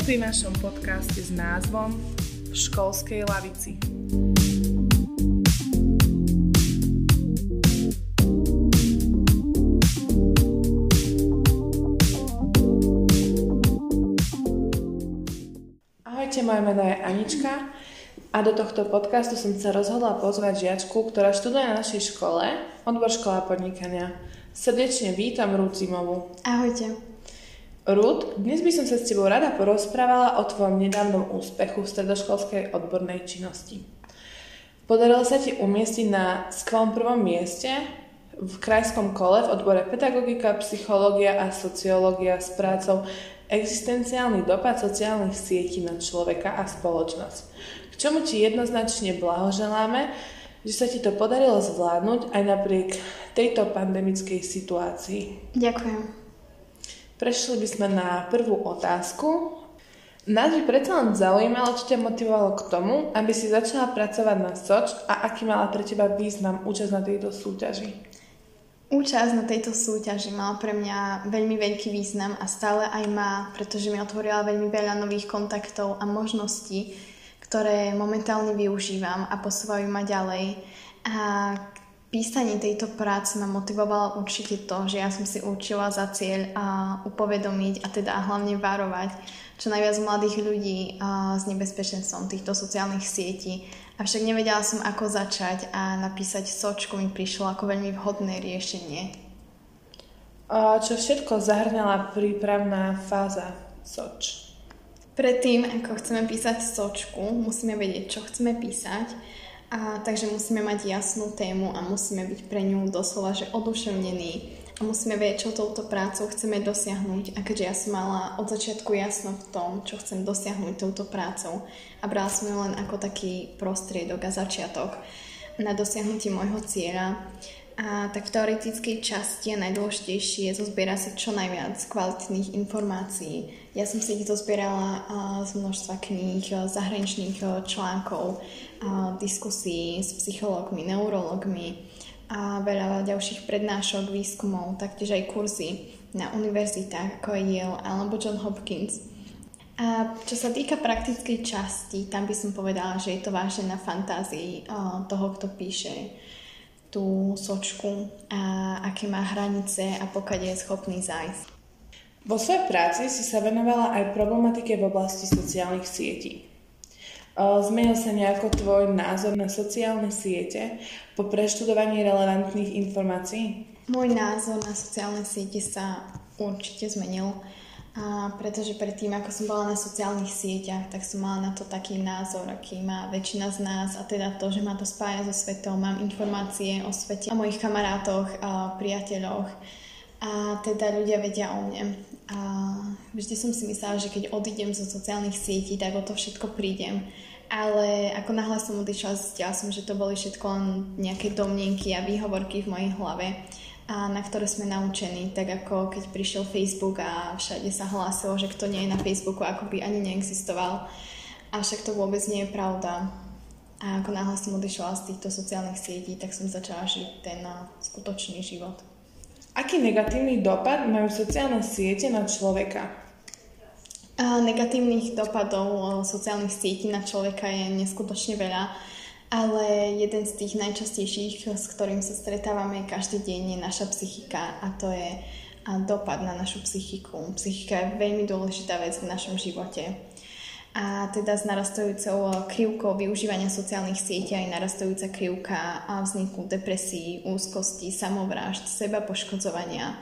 Vítajte pri našom podcaste s názvom V školskej lavici. Ahojte, moje meno je Anička a do tohto podcastu som sa rozhodla pozvať žiačku, ktorá študuje na našej škole, odbor škola podnikania. Srdečne vítam Ruth Zimovu. Ahojte. Ruth, dnes by som sa s tebou rada porozprávala o tvojom nedávnom úspechu v stredoškolskej odbornej činnosti. Podarilo sa ti umiestniť na skvelom prvom mieste v krajskom kole v odbore pedagogika, psychológia a sociológia s prácou existenciálny dopad sociálnych sietí na človeka a spoločnosť čomu ti jednoznačne blahoželáme, že sa ti to podarilo zvládnuť aj napriek tejto pandemickej situácii. Ďakujem. Prešli by sme na prvú otázku. Nás by predsa len zaujímalo, čo ťa motivovalo k tomu, aby si začala pracovať na SOČ a aký mala pre teba význam účasť na tejto súťaži? Účasť na tejto súťaži mala pre mňa veľmi veľký význam a stále aj má, pretože mi otvorila veľmi veľa nových kontaktov a možností, ktoré momentálne využívam a posúvajú ma ďalej. A písanie tejto práce ma motivovalo určite to, že ja som si určila za cieľ a upovedomiť a teda hlavne varovať čo najviac mladých ľudí s nebezpečenstvom týchto sociálnych sietí. Avšak nevedela som, ako začať a napísať sočku mi prišlo ako veľmi vhodné riešenie. A čo všetko zahrňala prípravná fáza soč? Predtým, ako chceme písať sočku, musíme vedieť, čo chceme písať. A, takže musíme mať jasnú tému a musíme byť pre ňu doslova že oduševnení a musíme vedieť, čo touto prácou chceme dosiahnuť. A keďže ja som mala od začiatku jasno v tom, čo chcem dosiahnuť touto prácou a brala som ju len ako taký prostriedok a začiatok na dosiahnutie môjho cieľa, a tak v teoretickej časti je najdôležitejšie zozbierať si čo najviac kvalitných informácií. Ja som si ich zozbierala z množstva kníh, zahraničných článkov, diskusí s psychológmi, neurologmi a veľa ďalších prednášok, výskumov, taktiež aj kurzy na univerzitách ako je Yale alebo John Hopkins. A čo sa týka praktickej časti, tam by som povedala, že je to vážne na fantázii toho, kto píše tú sočku a aké má hranice a pokaď je schopný zájsť. Vo svojej práci si sa venovala aj problematike v oblasti sociálnych sietí. Zmenil sa nejako tvoj názor na sociálne siete po preštudovaní relevantných informácií? Môj názor na sociálne siete sa určite zmenil. A pretože predtým, ako som bola na sociálnych sieťach, tak som mala na to taký názor, aký má väčšina z nás a teda to, že ma to spája so svetom, mám informácie o svete, o mojich kamarátoch, a priateľoch a teda ľudia vedia o mne. A vždy som si myslela, že keď odídem zo sociálnych sietí, tak o to všetko prídem. Ale ako náhle som odišla, zistila som, že to boli všetko len nejaké domnienky a výhovorky v mojej hlave a na ktoré sme naučení, tak ako keď prišiel Facebook a všade sa hlásilo, že kto nie je na Facebooku, ako by ani neexistoval. Avšak to vôbec nie je pravda. A ako náhle som odišla z týchto sociálnych sietí, tak som začala žiť ten skutočný život. Aký negatívny dopad majú sociálne siete na človeka? A negatívnych dopadov sociálnych sietí na človeka je neskutočne veľa ale jeden z tých najčastejších, s ktorým sa stretávame každý deň, je naša psychika a to je dopad na našu psychiku. Psychika je veľmi dôležitá vec v našom živote. A teda s narastajúcou krivkou využívania sociálnych sietí aj narastajúca krivka a vzniku depresí, úzkosti, samovrážd, seba poškodzovania.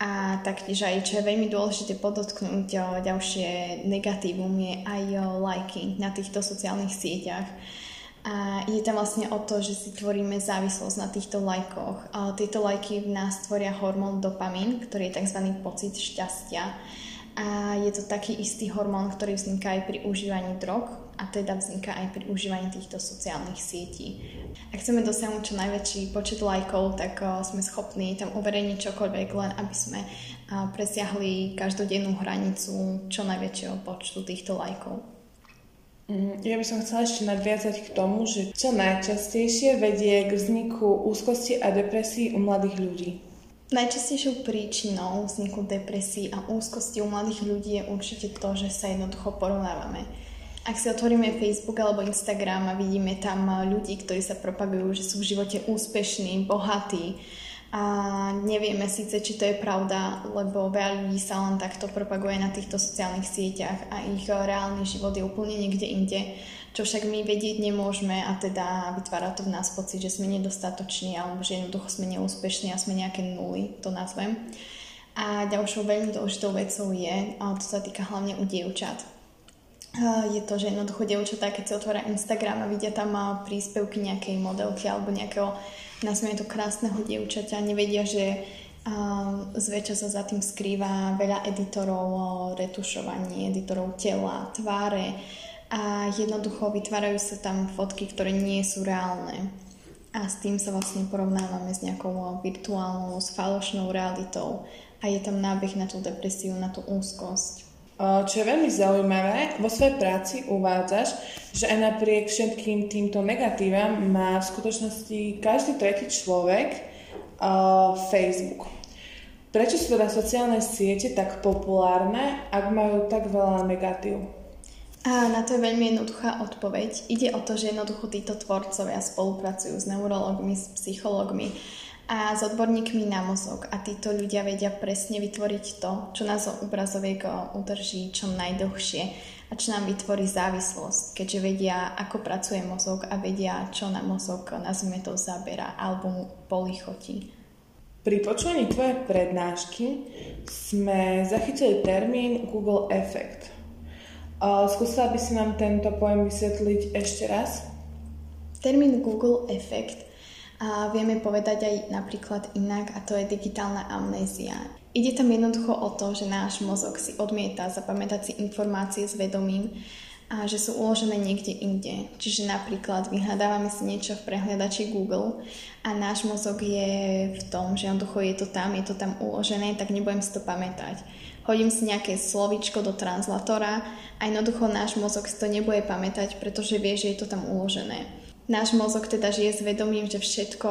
A taktiež aj, čo je veľmi dôležité podotknúť, ďalšie negatívum je aj liking na týchto sociálnych sieťach a je tam vlastne o to, že si tvoríme závislosť na týchto lajkoch. A tieto lajky v nás tvoria hormón dopamín, ktorý je tzv. pocit šťastia. A je to taký istý hormón, ktorý vzniká aj pri užívaní drog a teda vzniká aj pri užívaní týchto sociálnych sietí. Ak chceme dosiahnuť čo najväčší počet lajkov, tak sme schopní tam uverejniť čokoľvek, len aby sme presiahli každodennú hranicu čo najväčšieho počtu týchto lajkov. Mhm. Ja by som chcela ešte nadviazať k tomu, že čo najčastejšie vedie k vzniku úzkosti a depresí u mladých ľudí. Najčastejšou príčinou vzniku depresí a úzkosti u mladých ľudí je určite to, že sa jednoducho porovnávame. Ak si otvoríme Facebook alebo Instagram a vidíme tam ľudí, ktorí sa propagujú, že sú v živote úspešní, bohatí a nevieme síce, či to je pravda, lebo veľa ľudí sa len takto propaguje na týchto sociálnych sieťach a ich reálny život je úplne niekde inde, čo však my vedieť nemôžeme a teda vytvára to v nás pocit, že sme nedostatoční alebo že jednoducho sme neúspešní a sme nejaké nuly, to nazvem. A ďalšou veľmi dôležitou vecou je, a to sa týka hlavne u dievčat, je to, že jednoducho dievčatá, keď si otvoria Instagram a vidia tam príspevky nejakej modelky alebo nejakého, nazvime to krásneho dievčaťa, nevedia, že um, zväčša sa za tým skrýva veľa editorov retušovaní, editorov tela, tváre a jednoducho vytvárajú sa tam fotky, ktoré nie sú reálne. A s tým sa vlastne porovnávame s nejakou virtuálnou, s falošnou realitou a je tam nábeh na tú depresiu, na tú úzkosť. Čo je veľmi zaujímavé, vo svojej práci uvádzaš, že aj napriek všetkým týmto negatívam má v skutočnosti každý tretí človek Facebook. Prečo sú teda sociálne siete tak populárne, ak majú tak veľa negatív? A na to je veľmi jednoduchá odpoveď. Ide o to, že jednoducho títo tvorcovia spolupracujú s neurologmi, s psychológmi, a s odborníkmi na mozog a títo ľudia vedia presne vytvoriť to, čo nás obrazoviek udrží čo najdlhšie a čo nám vytvorí závislosť, keďže vedia, ako pracuje mozog a vedia, čo na mozog, nazvime to, zabera alebo mu polichotí. Pri počúvaní tvojej prednášky sme zachytili termín Google Effect. Skúsila by si nám tento pojem vysvetliť ešte raz? Termín Google Effect a vieme povedať aj napríklad inak a to je digitálna amnézia. Ide tam jednoducho o to, že náš mozog si odmieta zapamätať si informácie s vedomím a že sú uložené niekde inde. Čiže napríklad vyhľadávame si niečo v prehliadači Google a náš mozog je v tom, že jednoducho je to tam, je to tam uložené, tak nebudem si to pamätať. Hodím si nejaké slovičko do translatora a jednoducho náš mozog si to nebude pamätať, pretože vie, že je to tam uložené. Náš mozog teda žije s vedomím, že všetko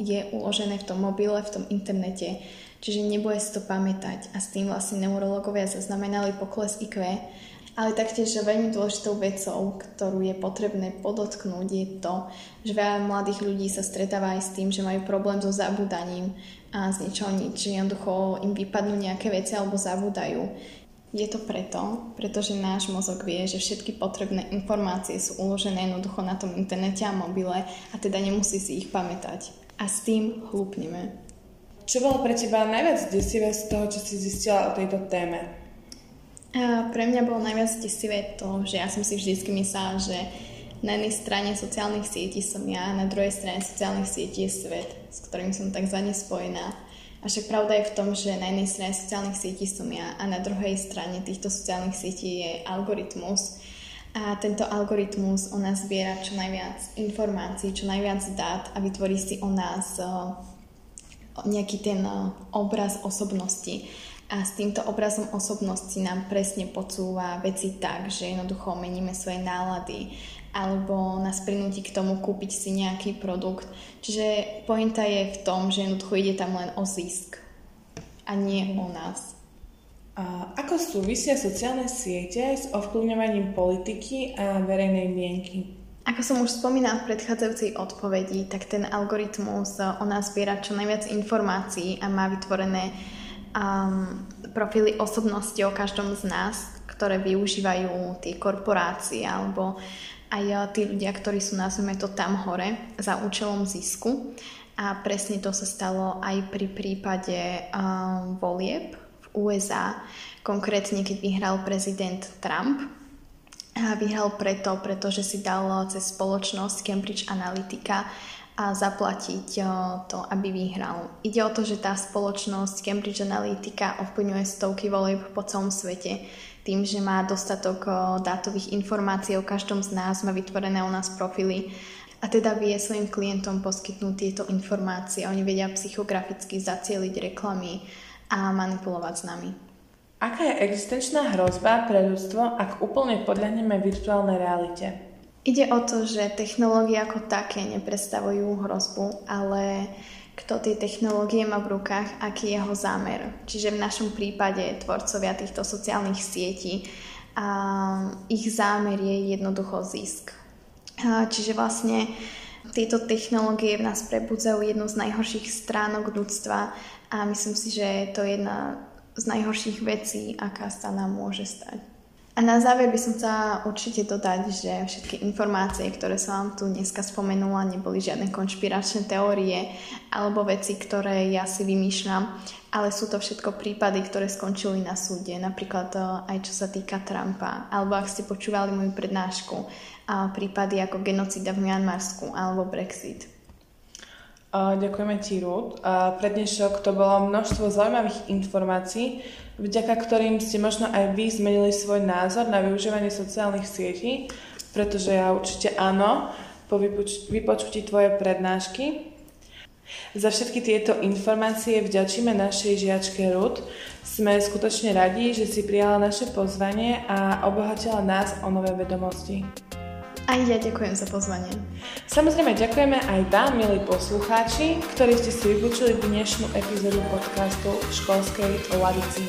je uložené v tom mobile, v tom internete, čiže nebude si to pamätať. A s tým vlastne neurologovia zaznamenali pokles IQ, ale taktiež veľmi dôležitou vecou, ktorú je potrebné podotknúť, je to, že veľa mladých ľudí sa stretáva aj s tým, že majú problém so zabúdaním a z ničoho nič, že jednoducho im vypadnú nejaké veci alebo zabúdajú. Je to preto, pretože náš mozog vie, že všetky potrebné informácie sú uložené jednoducho na tom internete a mobile a teda nemusí si ich pamätať. A s tým hlúpneme. Čo bolo pre teba najviac desivé z toho, čo si zistila o tejto téme? A pre mňa bolo najviac desivé to, že ja som si vždy myslela, že na jednej strane sociálnych sietí som ja, na druhej strane sociálnych sietí je svet, s ktorým som tak za ne spojená. Avšak pravda je v tom, že na jednej strane sociálnych sietí som ja a na druhej strane týchto sociálnych sietí je algoritmus. A tento algoritmus o nás zbiera čo najviac informácií, čo najviac dát a vytvorí si o nás nejaký ten obraz osobnosti. A s týmto obrazom osobnosti nám presne podsúva veci tak, že jednoducho meníme svoje nálady, alebo nás prinúti k tomu kúpiť si nejaký produkt. Čiže pointa je v tom, že jednoducho ide tam len o zisk a nie o nás. A ako súvisia sociálne siete s ovplyvňovaním politiky a verejnej mienky? Ako som už spomínala v predchádzajúcej odpovedi, tak ten algoritmus o nás zbiera čo najviac informácií a má vytvorené um, profily osobnosti o každom z nás, ktoré využívajú tie korporácie alebo aj tí ľudia, ktorí sú, nazvime to, tam hore za účelom zisku. A presne to sa stalo aj pri prípade um, volieb v USA, konkrétne keď vyhral prezident Trump. A vyhral preto, pretože si dal cez spoločnosť Cambridge Analytica a zaplatiť eh, to, aby vyhral. Ide o to, že tá spoločnosť Cambridge Analytica ovplyvňuje stovky volieb po celom svete tým, že má dostatok dátových informácií o každom z nás, má vytvorené u nás profily a teda vie svojim klientom poskytnúť tieto informácie. Oni vedia psychograficky zacieliť reklamy a manipulovať s nami. Aká je existenčná hrozba pre ľudstvo, ak úplne podľahneme virtuálnej realite? Ide o to, že technológie ako také nepredstavujú hrozbu, ale kto tie technológie má v rukách, aký je jeho zámer. Čiže v našom prípade tvorcovia týchto sociálnych sietí a ich zámer je jednoducho zisk. Čiže vlastne tieto technológie v nás prebudzajú jednu z najhorších stránok ľudstva a myslím si, že je to jedna z najhorších vecí, aká sa nám môže stať. A na záver by som chcela určite dodať, že všetky informácie, ktoré som vám tu dneska spomenula, neboli žiadne konšpiračné teórie alebo veci, ktoré ja si vymýšľam, ale sú to všetko prípady, ktoré skončili na súde, napríklad to aj čo sa týka Trumpa, alebo ak ste počúvali moju prednášku, a prípady ako genocida v Mianmarsku alebo Brexit. Ďakujeme ti, Ruth. Pre dnešok to bolo množstvo zaujímavých informácií, vďaka ktorým ste možno aj vy zmenili svoj názor na využívanie sociálnych sietí, pretože ja určite áno, po vypoč- vypočutí tvoje prednášky. Za všetky tieto informácie vďačíme našej žiačke Ruth. Sme skutočne radi, že si prijala naše pozvanie a obohatila nás o nové vedomosti. Aj ja ďakujem za pozvanie. Samozrejme ďakujeme aj vám, milí poslucháči, ktorí ste si vypočuli dnešnú epizódu podcastu v školskej Lavici.